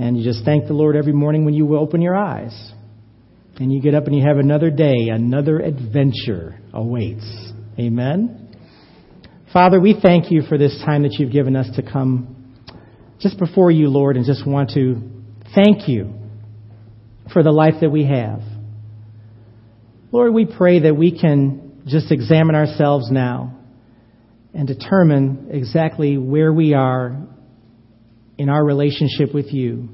And you just thank the Lord every morning when you open your eyes. And you get up and you have another day, another adventure awaits. Amen. Father, we thank you for this time that you've given us to come just before you, Lord, and just want to thank you for the life that we have. Lord, we pray that we can just examine ourselves now and determine exactly where we are in our relationship with you,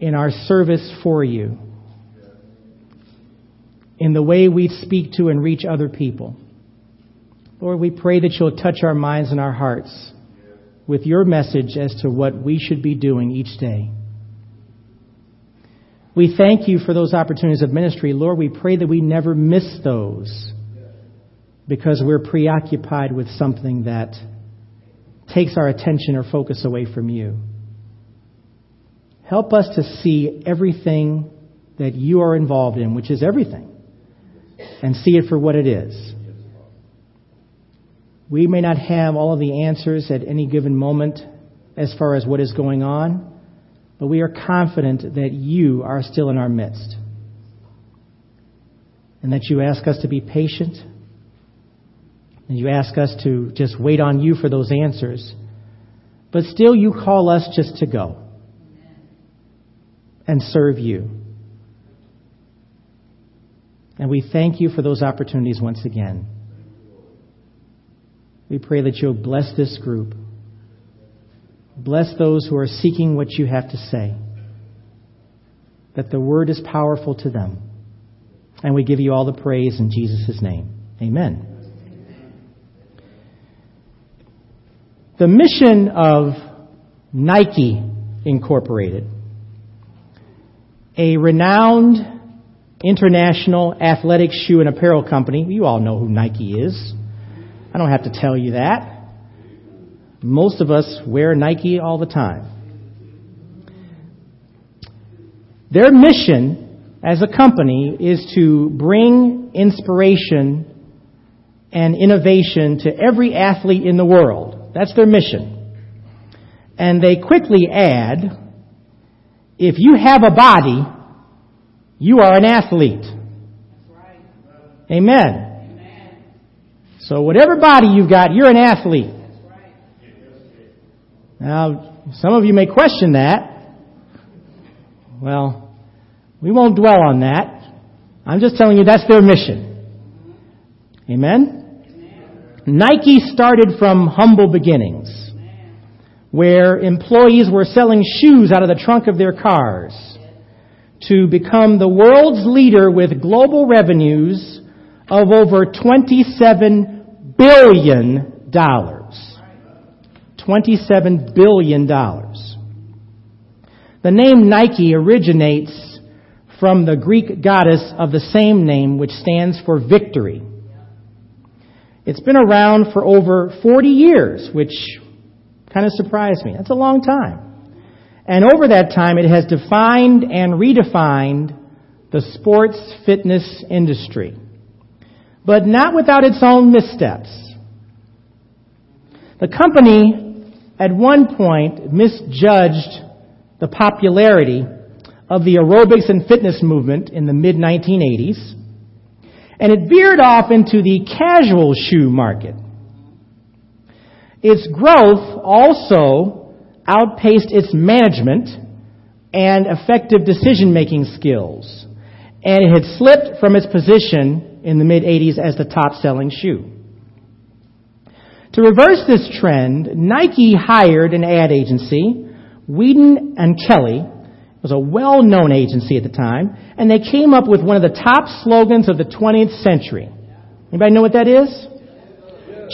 in our service for you, in the way we speak to and reach other people. Lord, we pray that you'll touch our minds and our hearts with your message as to what we should be doing each day. We thank you for those opportunities of ministry. Lord, we pray that we never miss those because we're preoccupied with something that takes our attention or focus away from you. Help us to see everything that you are involved in, which is everything, and see it for what it is. We may not have all of the answers at any given moment as far as what is going on, but we are confident that you are still in our midst. And that you ask us to be patient. And you ask us to just wait on you for those answers. But still, you call us just to go and serve you. And we thank you for those opportunities once again. We pray that you'll bless this group. Bless those who are seeking what you have to say. That the word is powerful to them. And we give you all the praise in Jesus' name. Amen. The mission of Nike Incorporated, a renowned international athletic shoe and apparel company, you all know who Nike is. I don't have to tell you that. Most of us wear Nike all the time. Their mission as a company is to bring inspiration and innovation to every athlete in the world. That's their mission. And they quickly add, if you have a body, you are an athlete. Amen. So whatever body you've got, you're an athlete. Now, some of you may question that. Well, we won't dwell on that. I'm just telling you that's their mission. Amen? Nike started from humble beginnings, where employees were selling shoes out of the trunk of their cars to become the world's leader with global revenues of over 27 billion dollars. $27 billion. The name Nike originates from the Greek goddess of the same name, which stands for victory. It's been around for over 40 years, which kind of surprised me. That's a long time. And over that time, it has defined and redefined the sports fitness industry but not without its own missteps. The company at one point misjudged the popularity of the aerobics and fitness movement in the mid 1980s, and it veered off into the casual shoe market. Its growth also outpaced its management and effective decision making skills, and it had slipped from its position in the mid 80s as the top selling shoe. To reverse this trend, Nike hired an ad agency, Wieden and Kelley, it was a well-known agency at the time, and they came up with one of the top slogans of the 20th century. Anybody know what that is?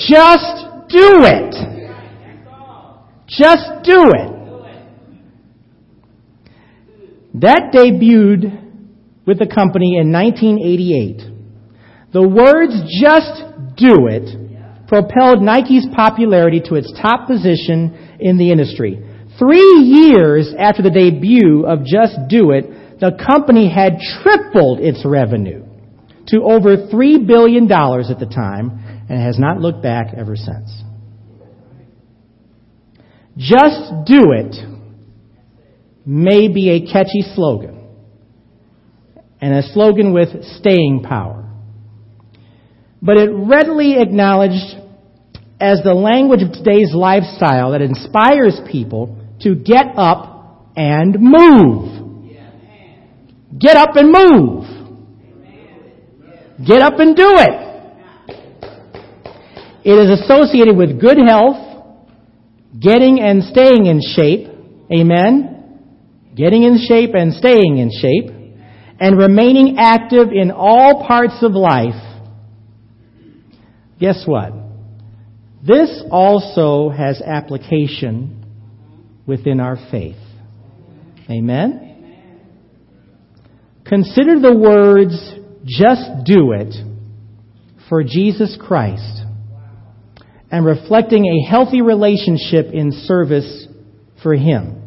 Just do it. Just do it. That debuted with the company in 1988. The words just do it propelled Nike's popularity to its top position in the industry. Three years after the debut of Just Do It, the company had tripled its revenue to over $3 billion at the time and has not looked back ever since. Just Do It may be a catchy slogan and a slogan with staying power. But it readily acknowledged as the language of today's lifestyle that inspires people to get up and move. Get up and move. Get up and do it. It is associated with good health, getting and staying in shape. Amen. Getting in shape and staying in shape. And remaining active in all parts of life. Guess what? This also has application within our faith. Amen? Consider the words, just do it, for Jesus Christ and reflecting a healthy relationship in service for Him.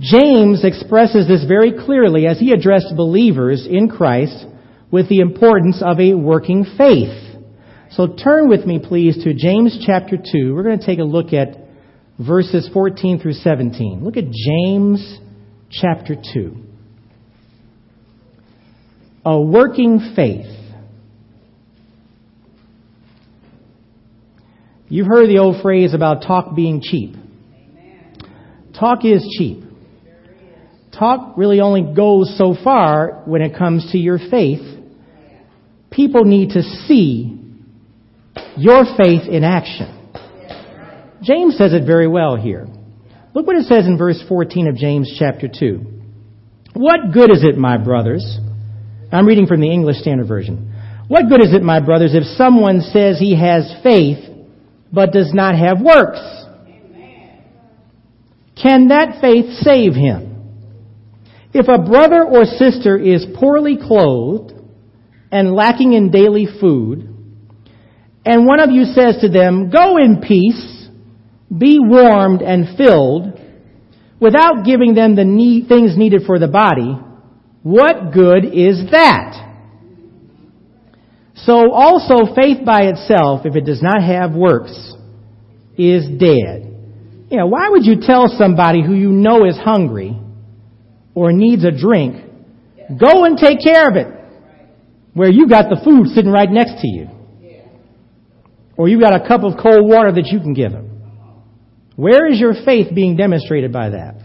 James expresses this very clearly as he addressed believers in Christ with the importance of a working faith. So turn with me, please, to James chapter 2. We're going to take a look at verses 14 through 17. Look at James chapter 2. A working faith. You've heard the old phrase about talk being cheap. Talk is cheap. Talk really only goes so far when it comes to your faith. People need to see your faith in action. James says it very well here. Look what it says in verse 14 of James chapter 2. What good is it, my brothers? I'm reading from the English Standard Version. What good is it, my brothers, if someone says he has faith but does not have works. Can that faith save him? If a brother or sister is poorly clothed and lacking in daily food, and one of you says to them, Go in peace, be warmed and filled, without giving them the need, things needed for the body, what good is that? So also faith by itself, if it does not have works, is dead. You know, why would you tell somebody who you know is hungry or needs a drink, go and take care of it, where you got the food sitting right next to you? Or you got a cup of cold water that you can give them. Where is your faith being demonstrated by that?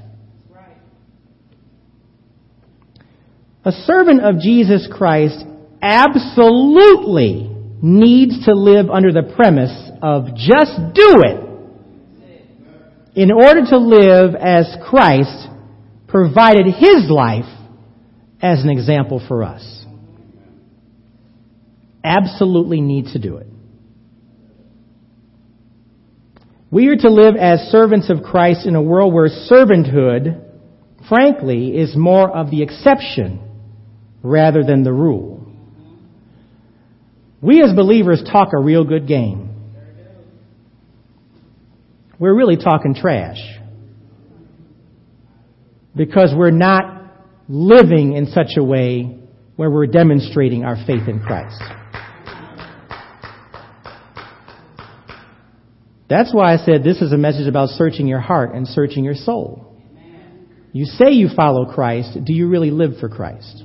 A servant of Jesus Christ absolutely needs to live under the premise of just do it in order to live as Christ provided his life as an example for us. Absolutely need to do it. We are to live as servants of Christ in a world where servanthood, frankly, is more of the exception rather than the rule. We as believers talk a real good game. We're really talking trash. Because we're not living in such a way where we're demonstrating our faith in Christ. That's why I said this is a message about searching your heart and searching your soul. You say you follow Christ. Do you really live for Christ?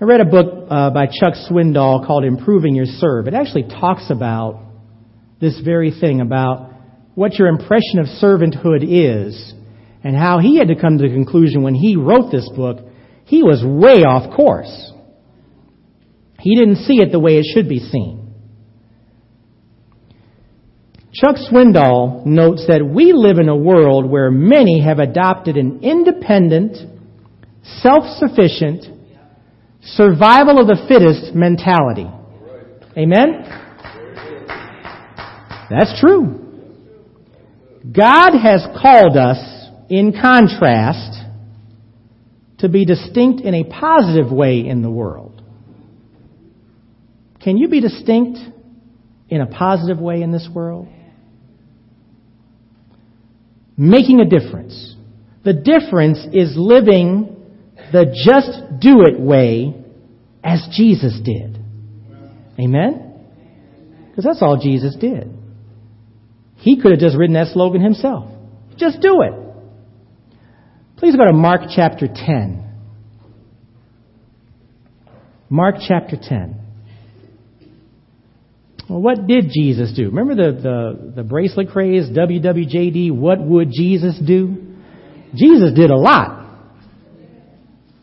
I read a book uh, by Chuck Swindoll called Improving Your Serve. It actually talks about this very thing about what your impression of servanthood is and how he had to come to the conclusion when he wrote this book, he was way off course. He didn't see it the way it should be seen. Chuck Swindoll notes that we live in a world where many have adopted an independent, self-sufficient, survival of the fittest mentality. Amen? That's true. God has called us, in contrast, to be distinct in a positive way in the world. Can you be distinct in a positive way in this world? Making a difference. The difference is living the just do it way as Jesus did. Amen? Because that's all Jesus did. He could have just written that slogan himself. Just do it. Please go to Mark chapter 10. Mark chapter 10. Well, what did Jesus do? Remember the, the, the bracelet craze, WWJD, what would Jesus do? Jesus did a lot.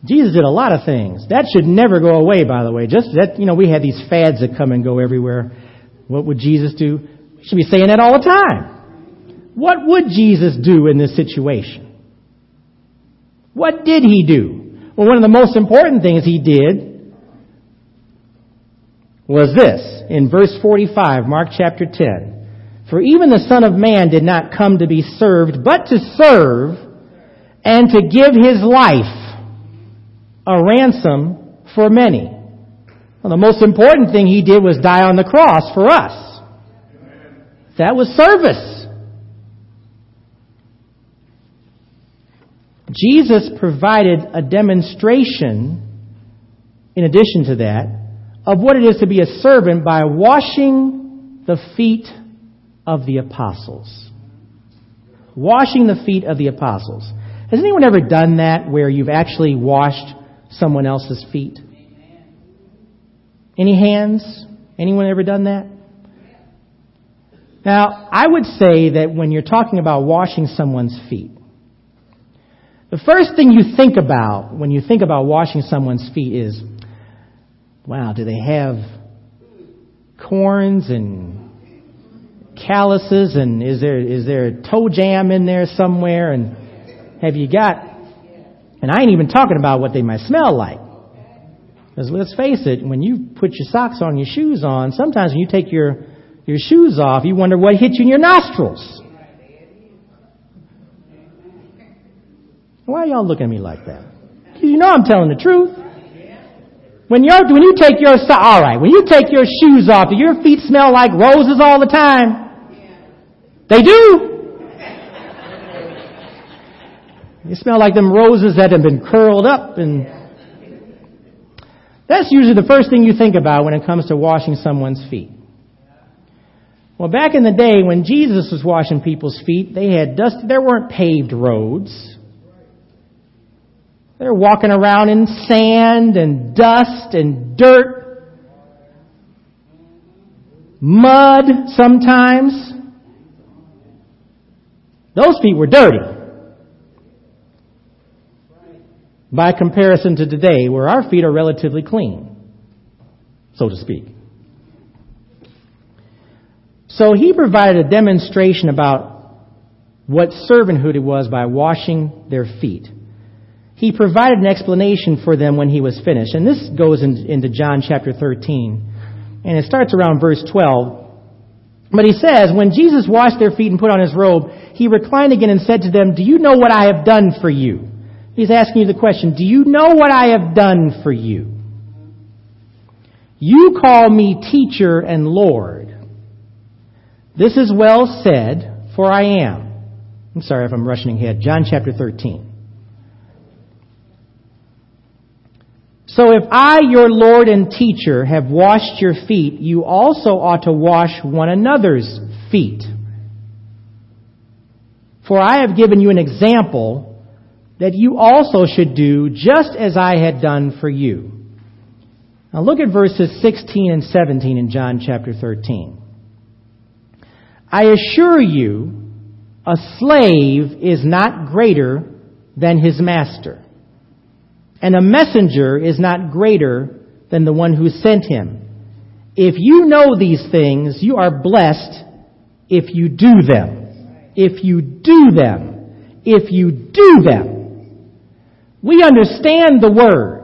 Jesus did a lot of things. That should never go away, by the way. Just that, you know, we had these fads that come and go everywhere. What would Jesus do? We should be saying that all the time. What would Jesus do in this situation? What did he do? Well, one of the most important things he did was this in verse 45, Mark chapter 10. For even the Son of Man did not come to be served, but to serve and to give his life a ransom for many. Well, the most important thing he did was die on the cross for us. That was service. Jesus provided a demonstration, in addition to that, of what it is to be a servant by washing the feet of the apostles. Washing the feet of the apostles. Has anyone ever done that where you've actually washed someone else's feet? Any hands? Anyone ever done that? Now, I would say that when you're talking about washing someone's feet, the first thing you think about when you think about washing someone's feet is, wow, do they have corns and calluses and is there is there a toe jam in there somewhere and have you got and I ain't even talking about what they might smell like. Because let's face it, when you put your socks on, your shoes on, sometimes when you take your, your shoes off, you wonder what hit you in your nostrils. Why are y'all looking at me like that? You know I'm telling the truth. When, you when you take your all right, when you take your shoes off, do your feet smell like roses all the time? They do. They smell like them roses that have been curled up and that's usually the first thing you think about when it comes to washing someone's feet. Well, back in the day when Jesus was washing people's feet, they had dust, there weren't paved roads. They're walking around in sand and dust and dirt, mud sometimes. Those feet were dirty. by comparison to today where our feet are relatively clean, so to speak. So he provided a demonstration about what servanthood it was by washing their feet. He provided an explanation for them when he was finished. And this goes in, into John chapter 13. And it starts around verse 12. But he says, When Jesus washed their feet and put on his robe, he reclined again and said to them, Do you know what I have done for you? He's asking you the question, do you know what I have done for you? You call me teacher and Lord. This is well said, for I am. I'm sorry if I'm rushing ahead. John chapter 13. So if I, your Lord and teacher, have washed your feet, you also ought to wash one another's feet. For I have given you an example that you also should do just as I had done for you. Now look at verses 16 and 17 in John chapter 13. I assure you, a slave is not greater than his master, and a messenger is not greater than the one who sent him. If you know these things, you are blessed if you do them. If you do them. If you do them. We understand the word.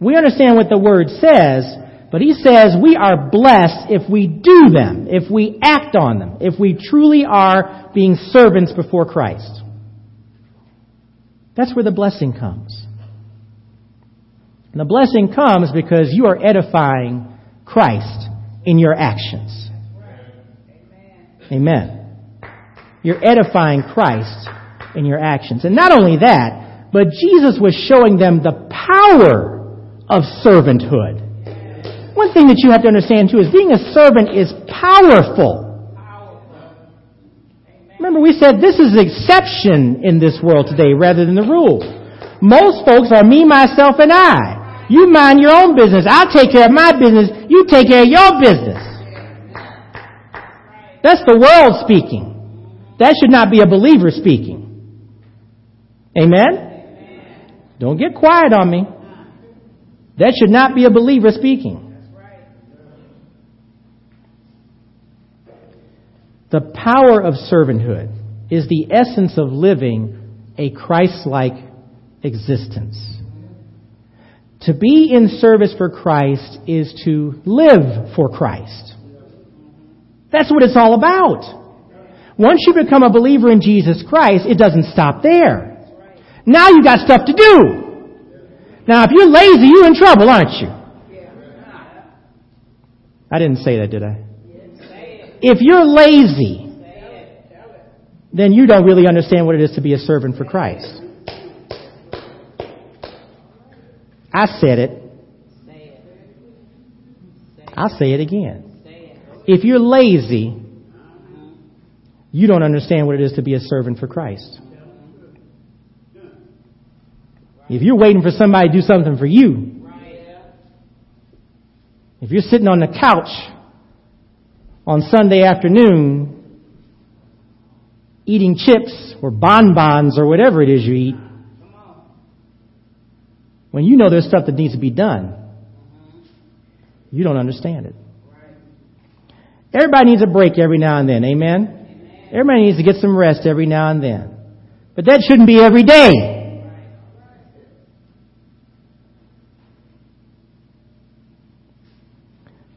We understand what the word says, but he says we are blessed if we do them, if we act on them, if we truly are being servants before Christ. That's where the blessing comes. And the blessing comes because you are edifying Christ in your actions. Amen. You're edifying Christ in your actions. And not only that, but Jesus was showing them the power of servanthood. One thing that you have to understand too is being a servant is powerful. Remember, we said this is exception in this world today rather than the rule. Most folks are me, myself, and I. You mind your own business. I'll take care of my business. You take care of your business. That's the world speaking. That should not be a believer speaking. Amen? Don't get quiet on me. That should not be a believer speaking. The power of servanthood is the essence of living a Christ-like existence. To be in service for Christ is to live for Christ. That's what it's all about. Once you become a believer in Jesus Christ, it doesn't stop there. Now you got stuff to do. Now if you're lazy, you're in trouble, aren't you? I didn't say that, did I? If you're lazy, then you don't really understand what it is to be a servant for Christ. I said it. I'll say it again. If you're lazy, you don't understand what it is to be a servant for Christ. If you're waiting for somebody to do something for you, if you're sitting on the couch on Sunday afternoon eating chips or bonbons or whatever it is you eat, when you know there's stuff that needs to be done, you don't understand it. Everybody needs a break every now and then, amen? Everybody needs to get some rest every now and then. But that shouldn't be every day.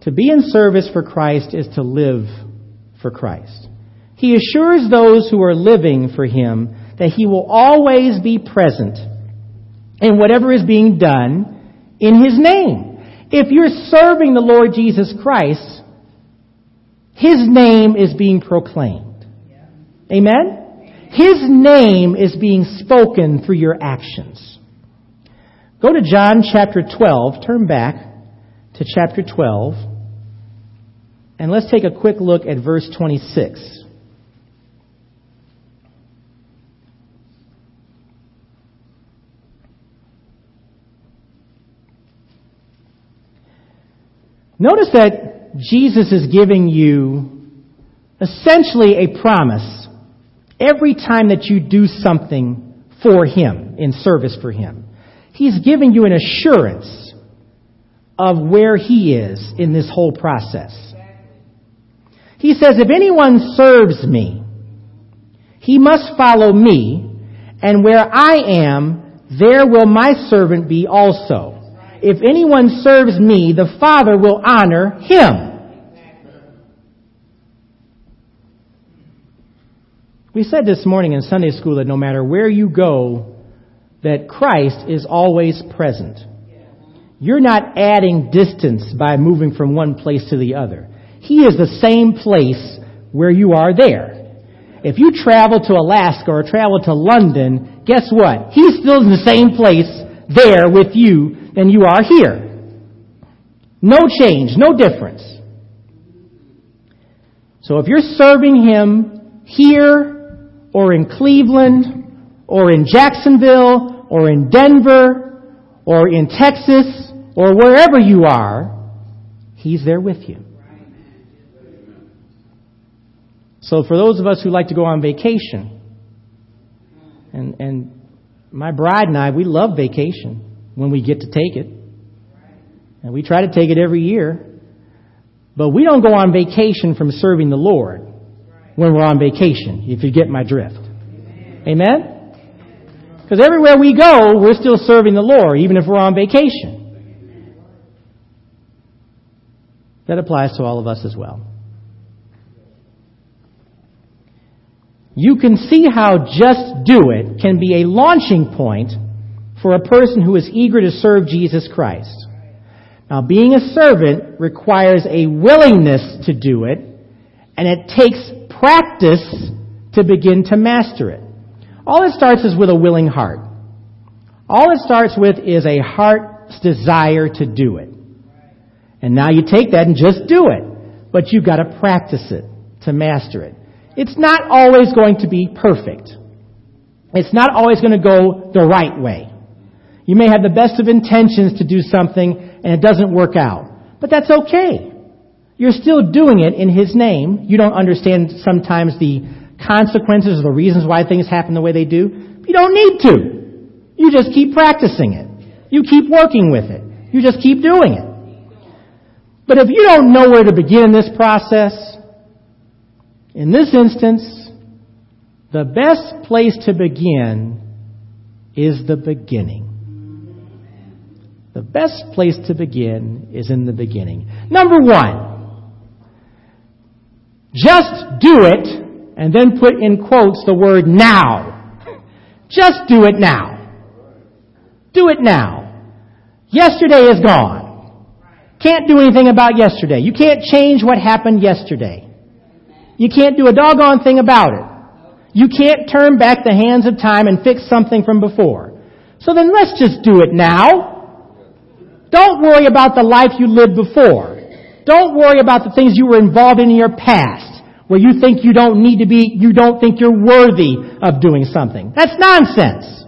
To be in service for Christ is to live for Christ. He assures those who are living for Him that He will always be present in whatever is being done in His name. If you're serving the Lord Jesus Christ, His name is being proclaimed. Amen? His name is being spoken through your actions. Go to John chapter 12. Turn back to chapter 12. And let's take a quick look at verse 26. Notice that Jesus is giving you essentially a promise every time that you do something for Him, in service for Him. He's giving you an assurance of where He is in this whole process. He says, if anyone serves me, he must follow me, and where I am, there will my servant be also. If anyone serves me, the Father will honor him. We said this morning in Sunday school that no matter where you go, that Christ is always present. You're not adding distance by moving from one place to the other. He is the same place where you are there. If you travel to Alaska or travel to London, guess what? He's still in the same place there with you than you are here. No change, no difference. So if you're serving Him here or in Cleveland or in Jacksonville or in Denver or in Texas or wherever you are, He's there with you. So for those of us who like to go on vacation, and, and my bride and I, we love vacation when we get to take it. And we try to take it every year. But we don't go on vacation from serving the Lord when we're on vacation, if you get my drift. Amen? Because everywhere we go, we're still serving the Lord, even if we're on vacation. That applies to all of us as well. you can see how just do it can be a launching point for a person who is eager to serve Jesus Christ. Now, being a servant requires a willingness to do it, and it takes practice to begin to master it. All it starts is with a willing heart. All it starts with is a heart's desire to do it. And now you take that and just do it. But you've got to practice it to master it. It's not always going to be perfect. It's not always going to go the right way. You may have the best of intentions to do something and it doesn't work out. But that's okay. You're still doing it in His name. You don't understand sometimes the consequences or the reasons why things happen the way they do. You don't need to. You just keep practicing it. You keep working with it. You just keep doing it. But if you don't know where to begin in this process, in this instance, the best place to begin is the beginning. The best place to begin is in the beginning. Number one, just do it and then put in quotes the word now. Just do it now. Do it now. Yesterday is gone. Can't do anything about yesterday. You can't change what happened yesterday. You can't do a doggone thing about it. You can't turn back the hands of time and fix something from before. So then let's just do it now. Don't worry about the life you lived before. Don't worry about the things you were involved in in your past where you think you don't need to be, you don't think you're worthy of doing something. That's nonsense.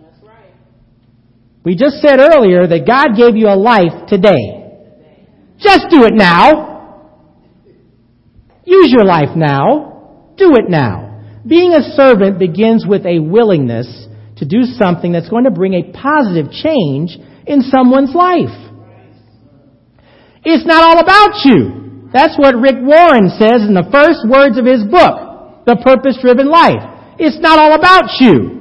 That's right. We just said earlier that God gave you a life today. Just do it now. Use your life now. Do it now. Being a servant begins with a willingness to do something that's going to bring a positive change in someone's life. It's not all about you. That's what Rick Warren says in the first words of his book, The Purpose Driven Life. It's not all about you.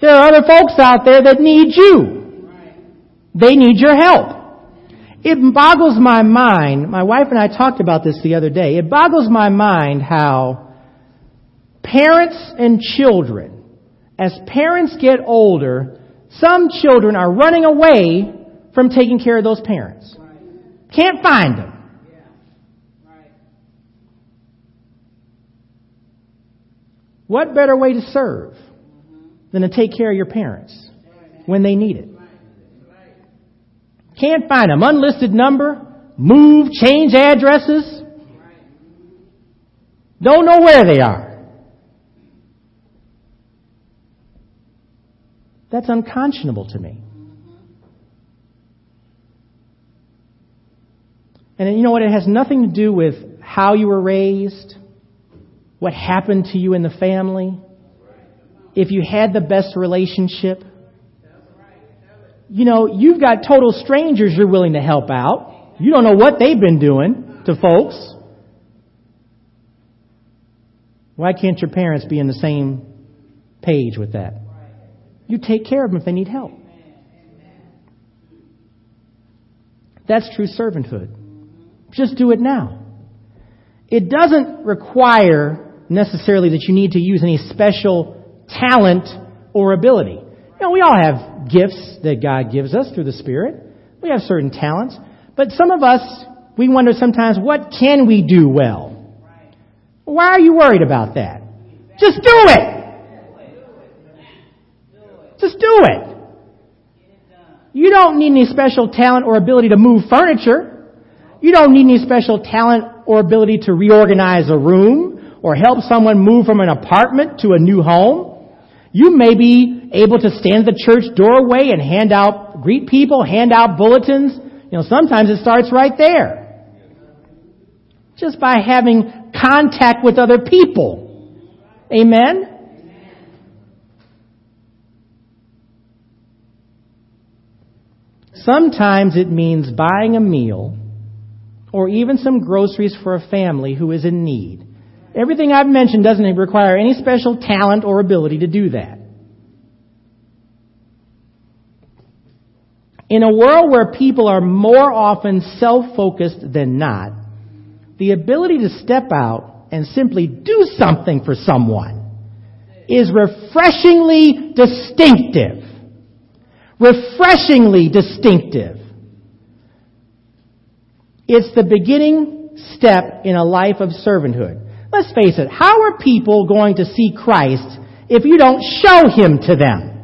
There are other folks out there that need you. They need your help. It boggles my mind. My wife and I talked about this the other day. It boggles my mind how parents and children, as parents get older, some children are running away from taking care of those parents. Can't find them. What better way to serve than to take care of your parents when they need it? Can't find them. Unlisted number, move, change addresses. Don't know where they are. That's unconscionable to me. And you know what? It has nothing to do with how you were raised, what happened to you in the family, if you had the best relationship you know, you've got total strangers you're willing to help out. You don't know what they've been doing to folks. Why can't your parents be in the same page with that? You take care of them if they need help. That's true servanthood. Just do it now. It doesn't require necessarily that you need to use any special talent or ability. You know, we all have gifts that God gives us through the Spirit. We have certain talents. But some of us, we wonder sometimes, what can we do well? Why are you worried about that? Just do it! Do it! You don't need any special talent or ability to move furniture. You don't need any special talent or ability to reorganize a room or help someone move from an apartment to a new home. You may be able to stand at the church doorway and hand out, greet people, hand out bulletins. You know, sometimes it starts right there. Just by having contact with other people. Amen? Sometimes it means buying a meal or even some groceries for a family who is in need. Everything I've mentioned doesn't require any special talent or ability to do that. In a world where people are more often self-focused than not, the ability to step out and simply do something for someone is refreshingly distinctive refreshingly distinctive. It's the beginning step in a life of servanthood. Let's face it, how are people going to see Christ if you don't show him to them?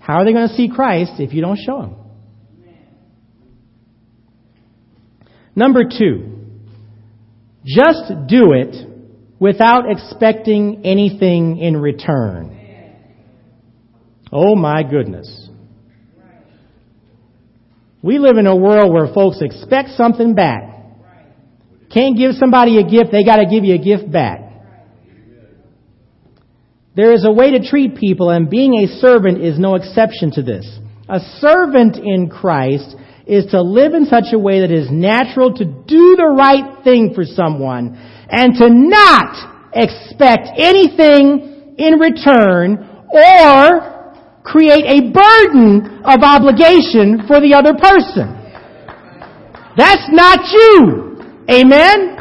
How are they going to see Christ if you don't show him? Number two, just do it without expecting anything in return. Oh my goodness. We live in a world where folks expect something back. Can't give somebody a gift, they gotta give you a gift back. There is a way to treat people, and being a servant is no exception to this. A servant in Christ is to live in such a way that is natural to do the right thing for someone and to not expect anything in return or create a burden of obligation for the other person. That's not you. Amen?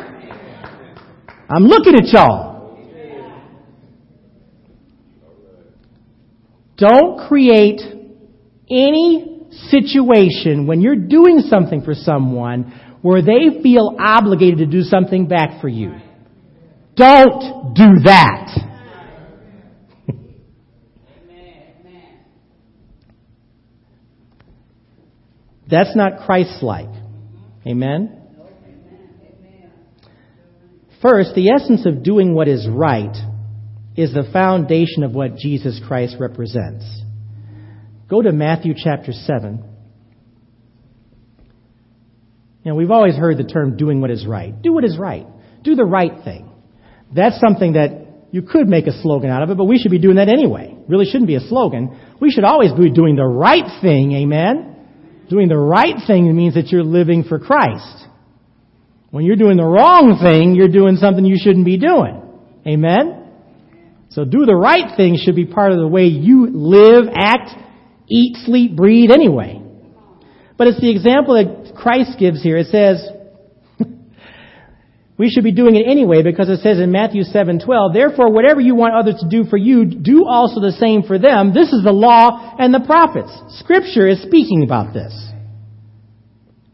I'm looking at y'all. Don't create any situation when you're doing something for someone where they feel obligated to do something back for you. Don't do that. That's not Christ-like. Amen? First, the essence of doing what is right is the foundation of what Jesus Christ represents. Go to Matthew chapter 7. You know, we've always heard the term doing what is right. Do what is right. Do the right thing. That's something that you could make a slogan out of it, but we should be doing that anyway. Really shouldn't be a slogan. We should always be doing the right thing, amen? Doing the right thing means that you're living for Christ. When you're doing the wrong thing, you're doing something you shouldn't be doing. Amen? So do the right thing should be part of the way you live, act, eat, sleep, breathe anyway. But it's the example that Christ gives here. It says, we should be doing it anyway because it says in Matthew 7:12, therefore whatever you want others to do for you, do also the same for them. This is the law and the prophets. Scripture is speaking about this.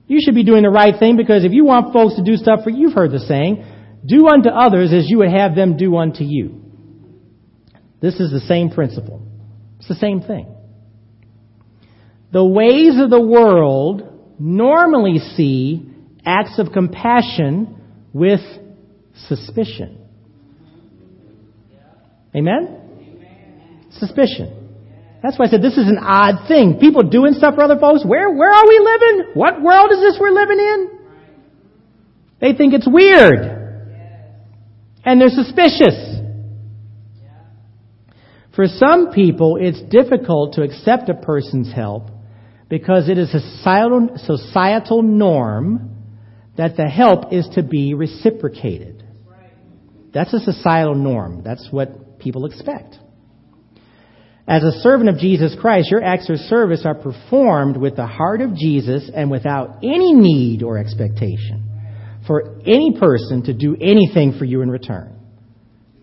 You should be doing the right thing because if you want folks to do stuff for you, you've heard the saying, do unto others as you would have them do unto you. This is the same principle. It's the same thing. The ways of the world normally see acts of compassion with suspicion. Amen? Suspicion. That's why I said this is an odd thing. People doing stuff for other folks. Where, where are we living? What world is this we're living in? They think it's weird. And they're suspicious. For some people, it's difficult to accept a person's help because it is a societal, norm that the help is to be reciprocated. That's a societal norm. That's what people expect. As a servant of Jesus Christ, your acts of service are performed with the heart of Jesus and without any need or expectation for any person to do anything for you in return.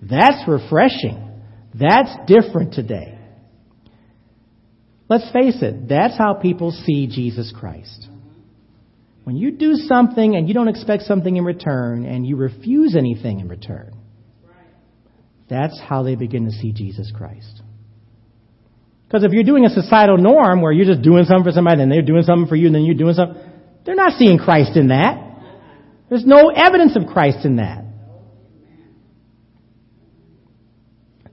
That's refreshing. That's different today. Let's face it, that's how people see Jesus Christ. When you do something and you don't expect something in return and you refuse anything in return, that's how they begin to see Jesus Christ. Because if you're doing a societal norm where you're just doing something for somebody and they're doing something for you and then you're doing something, they're not seeing Christ in that. There's no evidence of Christ in that.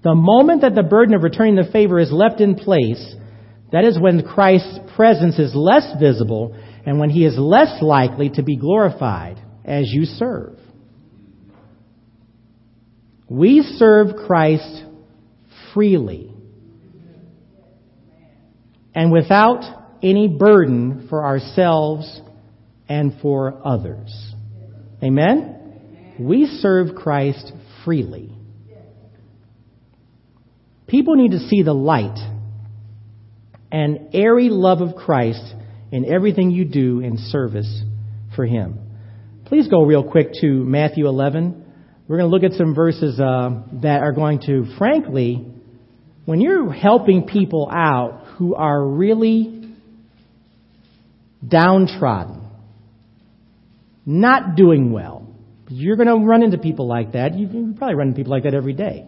The moment that the burden of returning the favor is left in place, that is when Christ's presence is less visible and when he is less likely to be glorified as you serve. We serve Christ freely and without any burden for ourselves and for others. Amen? We serve Christ freely. People need to see the light and airy love of Christ in everything you do in service for Him. Please go real quick to Matthew 11. We're going to look at some verses uh, that are going to, frankly, when you're helping people out who are really downtrodden, not doing well, you're going to run into people like that. You probably run into people like that every day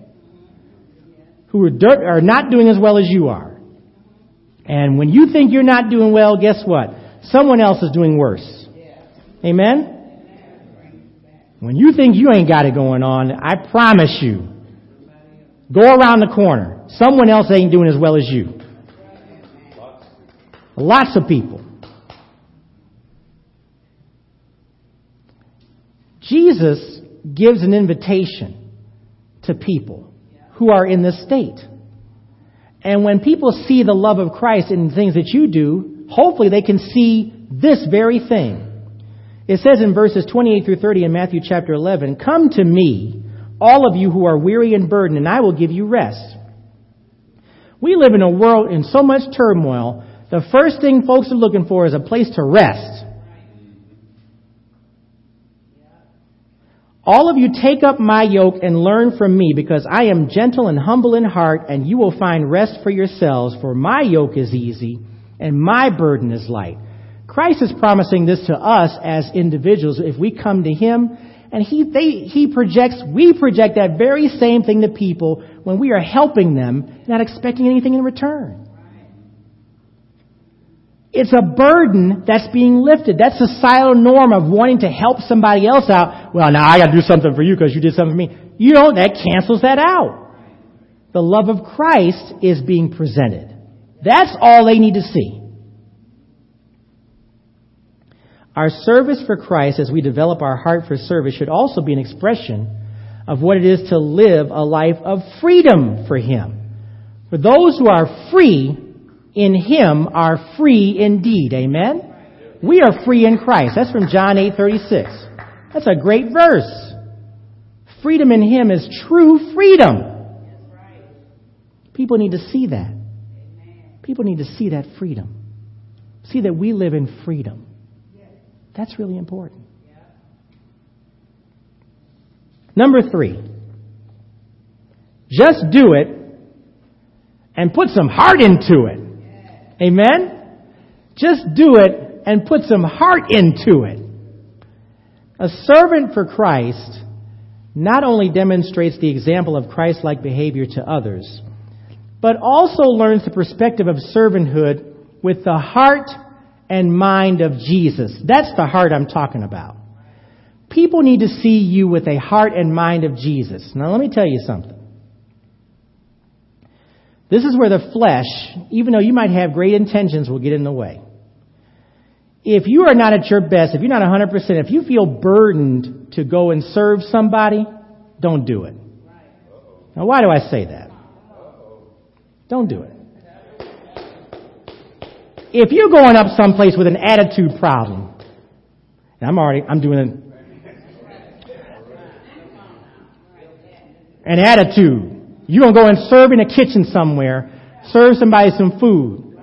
who are, dirt, are not doing as well as you are. And when you think you're not doing well, guess what? Someone else is doing worse. Amen? When you think you ain't got it going on, I promise you, go around the corner. Someone else ain't doing as well as you. Lots of people. Jesus gives an invitation to people who are in this state. And when people see the love of Christ in things that you do, hopefully they can see this very thing. It says in verses 28 through 30 in Matthew chapter 11, Come to me, all of you who are weary and burdened, and I will give you rest. We live in a world in so much turmoil, the first thing folks are looking for is a place to rest. All of you take up my yoke and learn from me, because I am gentle and humble in heart, and you will find rest for yourselves, for my yoke is easy and my burden is light. Christ is promising this to us as individuals if we come to Him, and He, they, He projects, we project that very same thing to people when we are helping them, not expecting anything in return. It's a burden that's being lifted. That societal norm of wanting to help somebody else out. Well, now I gotta do something for you because you did something for me. You know, that cancels that out. The love of Christ is being presented. That's all they need to see. Our service for Christ as we develop our heart for service should also be an expression of what it is to live a life of freedom for Him. For those who are free in Him are free indeed. Amen? We are free in Christ. That's from John 8 36. That's a great verse. Freedom in Him is true freedom. People need to see that. People need to see that freedom. See that we live in freedom. That's really important. Number three, just do it and put some heart into it. Amen? Just do it and put some heart into it. A servant for Christ not only demonstrates the example of Christ like behavior to others, but also learns the perspective of servanthood with the heart and mind of Jesus. That's the heart I'm talking about. People need to see you with a heart and mind of Jesus. Now let me tell you something. This is where the flesh, even though you might have great intentions, will get in the way. If you are not at your best, if you're not 100%, if you feel burdened to go and serve somebody, don't do it. Now why do I say that? Don't do it. If you're going up someplace with an attitude problem, and I'm already, I'm doing an attitude. You're gonna go and serve in a kitchen somewhere, serve somebody some food.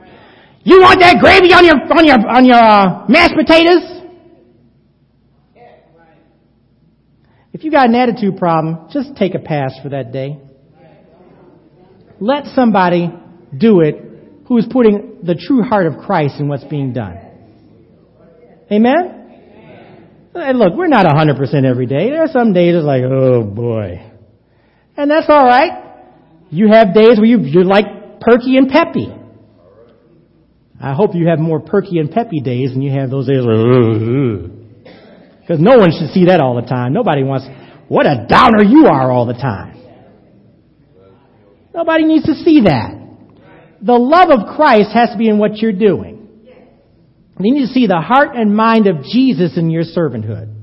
You want that gravy on your on your on your uh, mashed potatoes? If you got an attitude problem, just take a pass for that day. Let somebody do it who is putting the true heart of Christ in what's being done. Amen? And look, we're not 100% every day. There are some days it's like, oh boy. And that's alright. You have days where you, you're like perky and peppy. I hope you have more perky and peppy days than you have those days where, because no one should see that all the time. Nobody wants, what a downer you are all the time. Nobody needs to see that. The love of Christ has to be in what you're doing. You need to see the heart and mind of Jesus in your servanthood.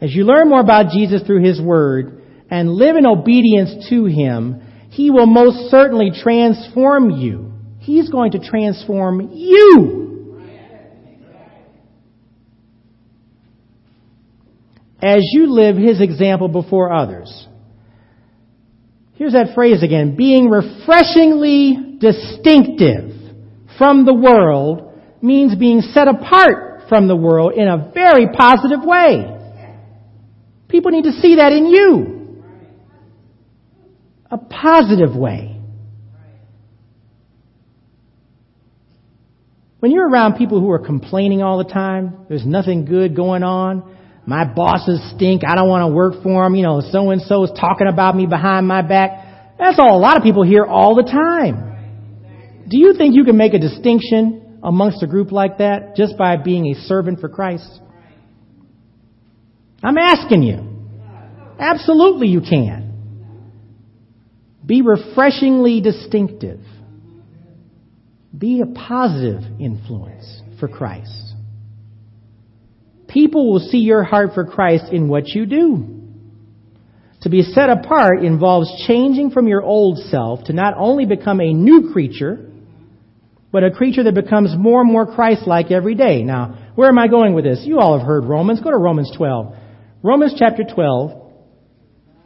As you learn more about Jesus through His Word and live in obedience to Him, He will most certainly transform you. He's going to transform you. As you live His example before others. Here's that phrase again. Being refreshingly distinctive from the world means being set apart from the world in a very positive way. People need to see that in you. A positive way. When you're around people who are complaining all the time, there's nothing good going on, my bosses stink. I don't want to work for them. You know, so and so is talking about me behind my back. That's all a lot of people hear all the time. Do you think you can make a distinction amongst a group like that just by being a servant for Christ? I'm asking you. Absolutely you can. Be refreshingly distinctive. Be a positive influence for Christ. People will see your heart for Christ in what you do. To be set apart involves changing from your old self to not only become a new creature, but a creature that becomes more and more Christ-like every day. Now, where am I going with this? You all have heard Romans. Go to Romans 12. Romans chapter 12,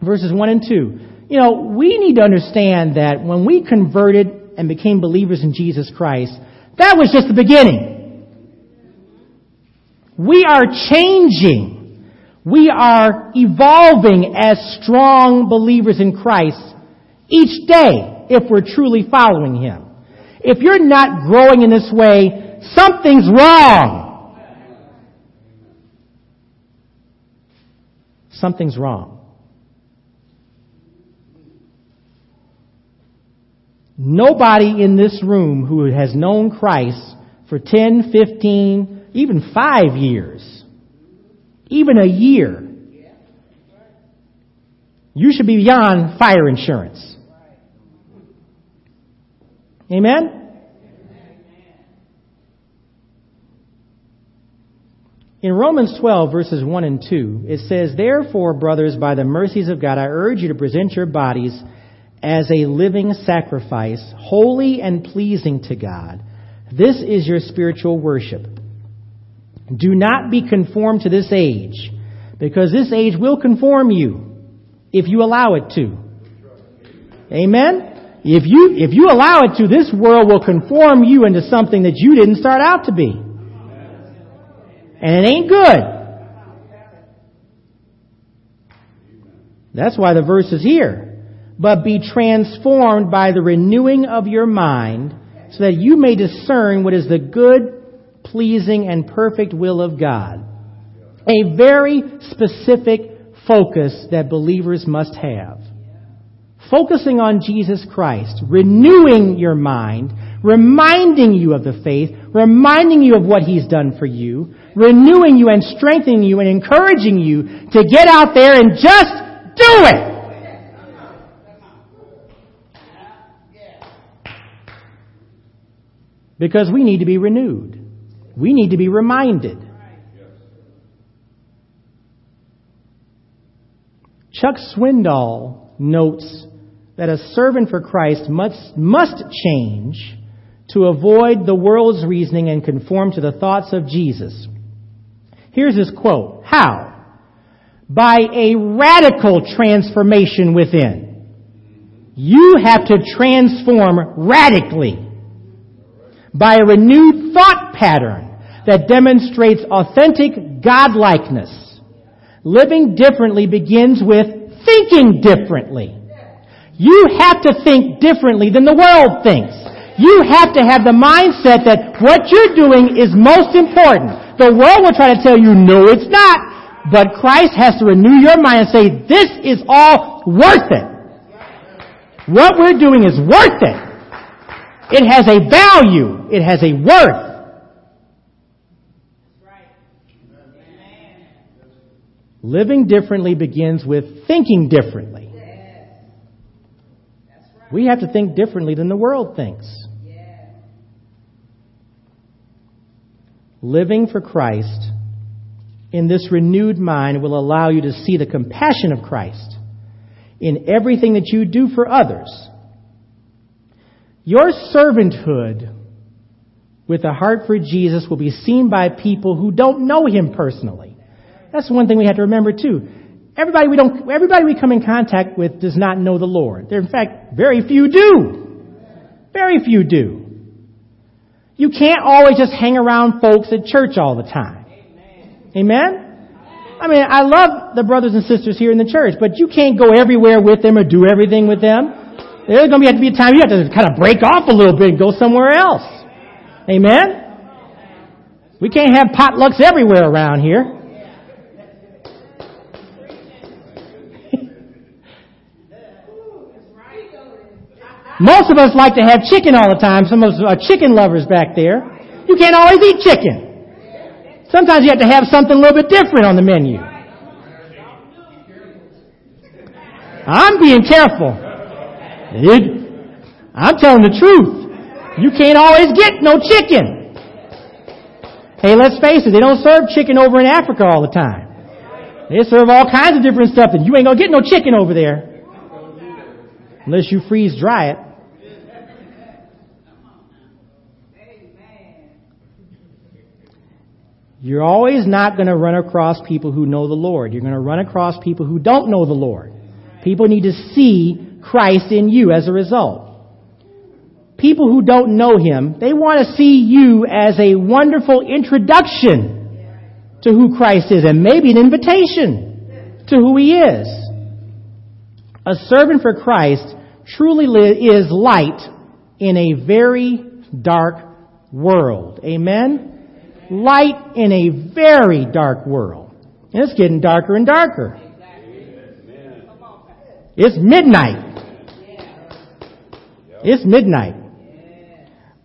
verses 1 and 2. You know, we need to understand that when we converted and became believers in Jesus Christ, that was just the beginning. We are changing. We are evolving as strong believers in Christ each day if we're truly following Him. If you're not growing in this way, something's wrong. Something's wrong. Nobody in this room who has known Christ for 10, 15, even five years, even a year, you should be beyond fire insurance. Amen? In Romans 12, verses 1 and 2, it says, Therefore, brothers, by the mercies of God, I urge you to present your bodies as a living sacrifice, holy and pleasing to God. This is your spiritual worship. Do not be conformed to this age, because this age will conform you if you allow it to. Amen? If you, if you allow it to, this world will conform you into something that you didn't start out to be. And it ain't good. That's why the verse is here but be transformed by the renewing of your mind, so that you may discern what is the good, pleasing, and perfect will of God. A very specific focus that believers must have. Focusing on Jesus Christ, renewing your mind, reminding you of the faith, reminding you of what He's done for you, renewing you and strengthening you and encouraging you to get out there and just do it! Because we need to be renewed. We need to be reminded. Chuck Swindoll notes that a servant for Christ must, must change to avoid the world's reasoning and conform to the thoughts of Jesus. Here's his quote. How? By a radical transformation within. You have to transform radically by a renewed thought pattern that demonstrates authentic godlikeness. Living differently begins with thinking differently. You have to think differently than the world thinks. You have to have the mindset that what you're doing is most important. The world will try to tell you, no, it's not. But Christ has to renew your mind and say, this is all worth it. What we're doing is worth it. It has a value. It has a worth. Living differently begins with thinking differently. We have to think differently than the world thinks. Living for Christ in this renewed mind will allow you to see the compassion of Christ in everything that you do for others your servanthood with a heart for Jesus will be seen by people who don't know him personally. That's one thing we have to remember too. Everybody we don't, everybody we come in contact with does not know the Lord. There, in fact, very few do. Very few do. You can't always just hang around folks at church all the time. Amen? I mean, I love the brothers and sisters here in the church, but you can't go everywhere with them or do everything with them. There's going to to be a time you have to kind of break off a little bit and go somewhere else. Amen? We can't have potlucks everywhere around here. Most of us like to have chicken all the time. Some of us are chicken lovers back there. You can't always eat chicken. Sometimes you have to have something a little bit different on the menu. I'm being careful. It, I'm telling the truth. You can't always get no chicken. Hey, let's face it, they don't serve chicken over in Africa all the time. They serve all kinds of different stuff and you ain't gonna get no chicken over there. Unless you freeze dry it. You're always not going to run across people who know the Lord. You're going to run across people who don't know the Lord. People need to see Christ in you as a result. People who don't know Him, they want to see you as a wonderful introduction to who Christ is and maybe an invitation to who He is. A servant for Christ truly is light in a very dark world. Amen? light in a very dark world. And it's getting darker and darker. It's midnight. It's midnight.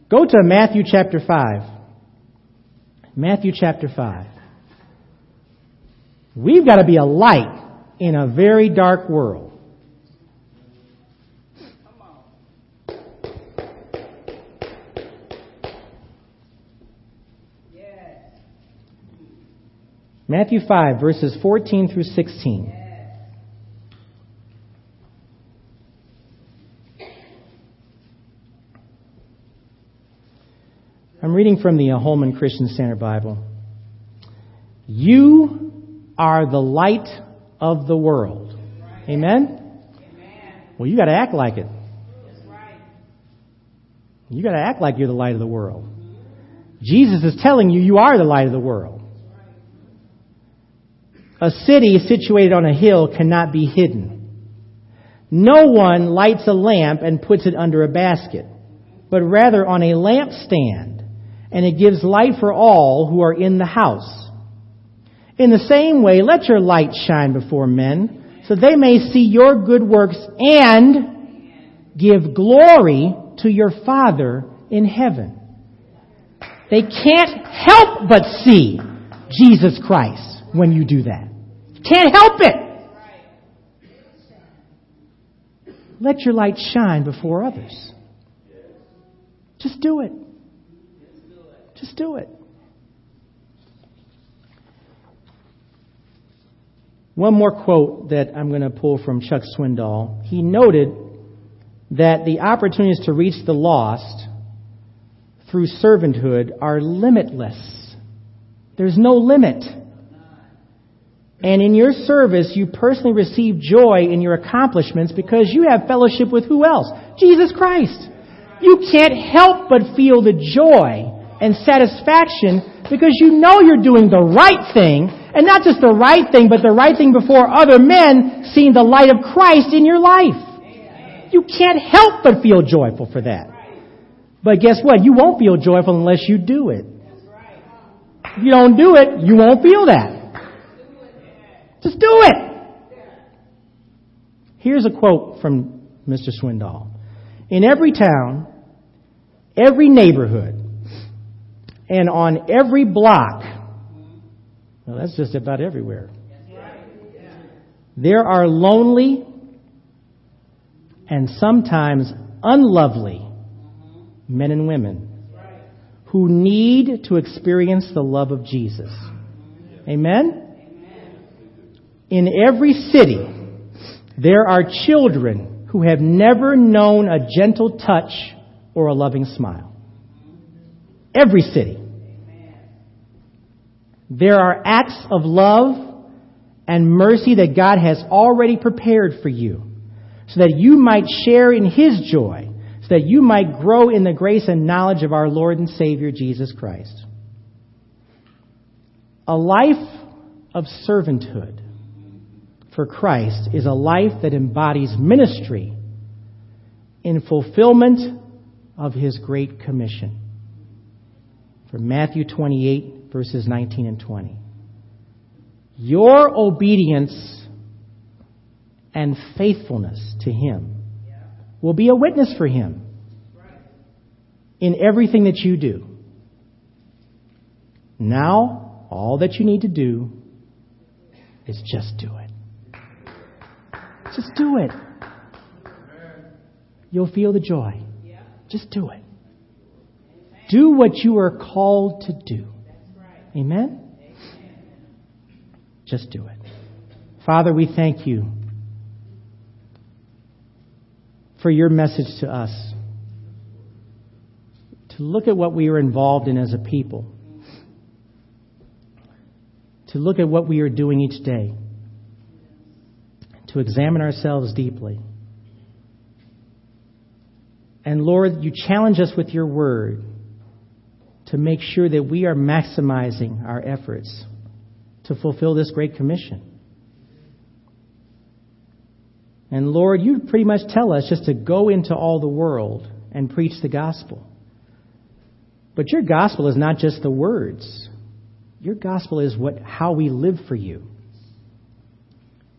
Go to Matthew chapter 5. Matthew chapter 5. We've got to be a light in a very dark world. Matthew 5, verses 14 through 16. I'm reading from the uh, Holman Christian Standard Bible. You are the light of the world. Amen? Well, you got to act like it. You got to act like you're the light of the world. Jesus is telling you you are the light of the world. A city situated on a hill cannot be hidden. No one lights a lamp and puts it under a basket, but rather on a lampstand, and it gives light for all who are in the house. In the same way, let your light shine before men, so they may see your good works and give glory to your Father in heaven. They can't help but see Jesus Christ when you do that. Can't help it. Let your light shine before others. Just do it. Just do it. One more quote that I'm going to pull from Chuck Swindoll. He noted that the opportunities to reach the lost through servanthood are limitless. There's no limit. And in your service, you personally receive joy in your accomplishments because you have fellowship with who else? Jesus Christ. You can't help but feel the joy and satisfaction because you know you're doing the right thing, and not just the right thing, but the right thing before other men seeing the light of Christ in your life. You can't help but feel joyful for that. But guess what? You won't feel joyful unless you do it. If you don't do it, you won't feel that. Just do it. Here's a quote from Mr. Swindoll. In every town, every neighborhood, and on every block, well, that's just about everywhere, there are lonely and sometimes unlovely men and women who need to experience the love of Jesus. Amen? In every city, there are children who have never known a gentle touch or a loving smile. Every city. There are acts of love and mercy that God has already prepared for you so that you might share in His joy, so that you might grow in the grace and knowledge of our Lord and Savior Jesus Christ. A life of servanthood for Christ is a life that embodies ministry in fulfillment of his great commission. From Matthew 28, verses 19 and 20. Your obedience and faithfulness to him will be a witness for him in everything that you do. Now, all that you need to do is just do it. Just do it. You'll feel the joy. Just do it. Do what you are called to do. Amen? Just do it. Father, we thank you for your message to us. To look at what we are involved in as a people. To look at what we are doing each day. To examine ourselves deeply. And Lord, you challenge us with your word to make sure that we are maximizing our efforts to fulfill this great commission. And Lord, you pretty much tell us just to go into all the world and preach the gospel. But your gospel is not just the words. Your gospel is what how we live for you.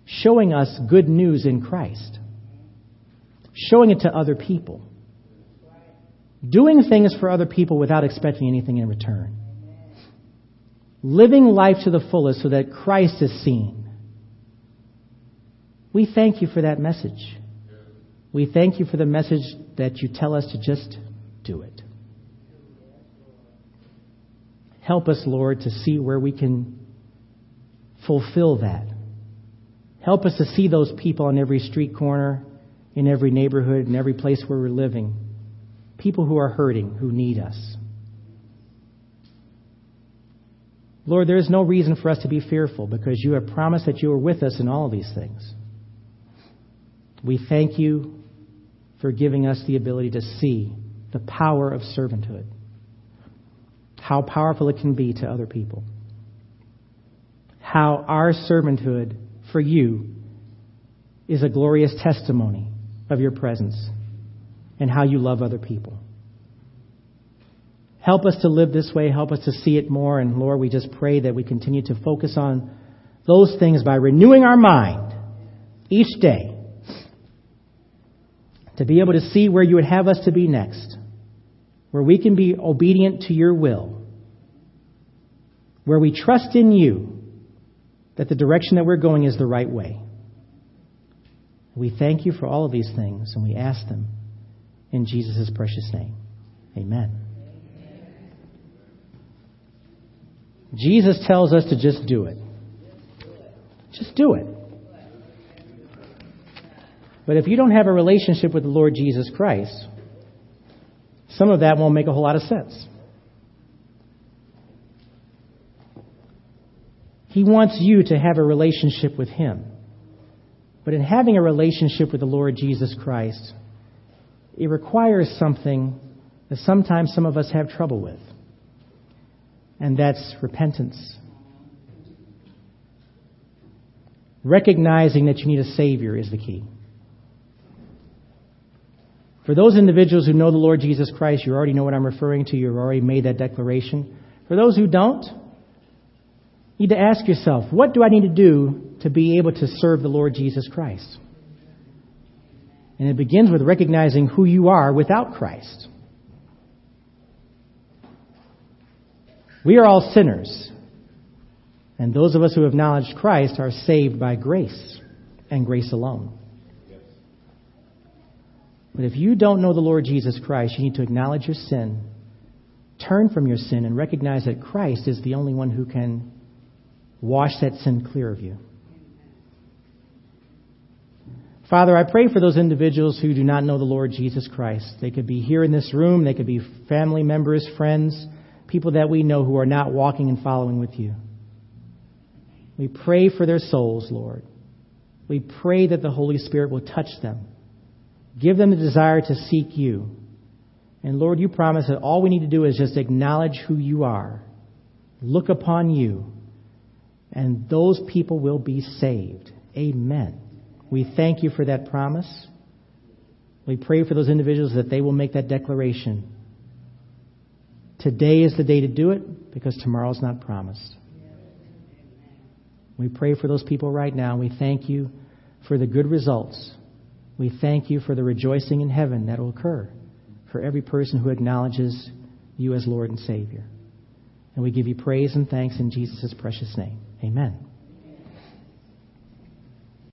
Showing us good news in Christ. Showing it to other people. Doing things for other people without expecting anything in return. Living life to the fullest so that Christ is seen. We thank you for that message. We thank you for the message that you tell us to just do it. Help us, Lord, to see where we can fulfill that. Help us to see those people on every street corner, in every neighborhood, in every place where we're living people who are hurting, who need us. Lord, there is no reason for us to be fearful because you have promised that you are with us in all these things. We thank you for giving us the ability to see the power of servanthood, how powerful it can be to other people, how our servanthood for you is a glorious testimony of your presence and how you love other people. Help us to live this way. Help us to see it more. And Lord, we just pray that we continue to focus on those things by renewing our mind each day to be able to see where you would have us to be next, where we can be obedient to your will, where we trust in you that the direction that we're going is the right way. We thank you for all of these things and we ask them in Jesus' precious name. Amen. Jesus tells us to just do it. Just do it. But if you don't have a relationship with the Lord Jesus Christ, some of that won't make a whole lot of sense. He wants you to have a relationship with Him. But in having a relationship with the Lord Jesus Christ, it requires something that sometimes some of us have trouble with, and that's repentance. Recognizing that you need a Savior is the key. For those individuals who know the Lord Jesus Christ, you already know what I'm referring to. You've already made that declaration. For those who don't, you need to ask yourself, what do I need to do to be able to serve the Lord Jesus Christ? And it begins with recognizing who you are without Christ. We are all sinners. And those of us who have acknowledged Christ are saved by grace and grace alone. But if you don't know the Lord Jesus Christ, you need to acknowledge your sin, turn from your sin, and recognize that Christ is the only one who can wash that sin clear of you. Father, I pray for those individuals who do not know the Lord Jesus Christ. They could be here in this room, they could be family members, friends, people that we know who are not walking and following with you. We pray for their souls, Lord. We pray that the Holy Spirit will touch them. Give them the desire to seek you. And Lord, you promise that all we need to do is just acknowledge who you are, look upon you, and those people will be saved. Amen. We thank you for that promise. We pray for those individuals that they will make that declaration. Today is the day to do it because tomorrow is not promised. We pray for those people right now. We thank you for the good results. We thank you for the rejoicing in heaven that will occur for every person who acknowledges you as Lord and Savior. And we give you praise and thanks in Jesus' precious name. Amen.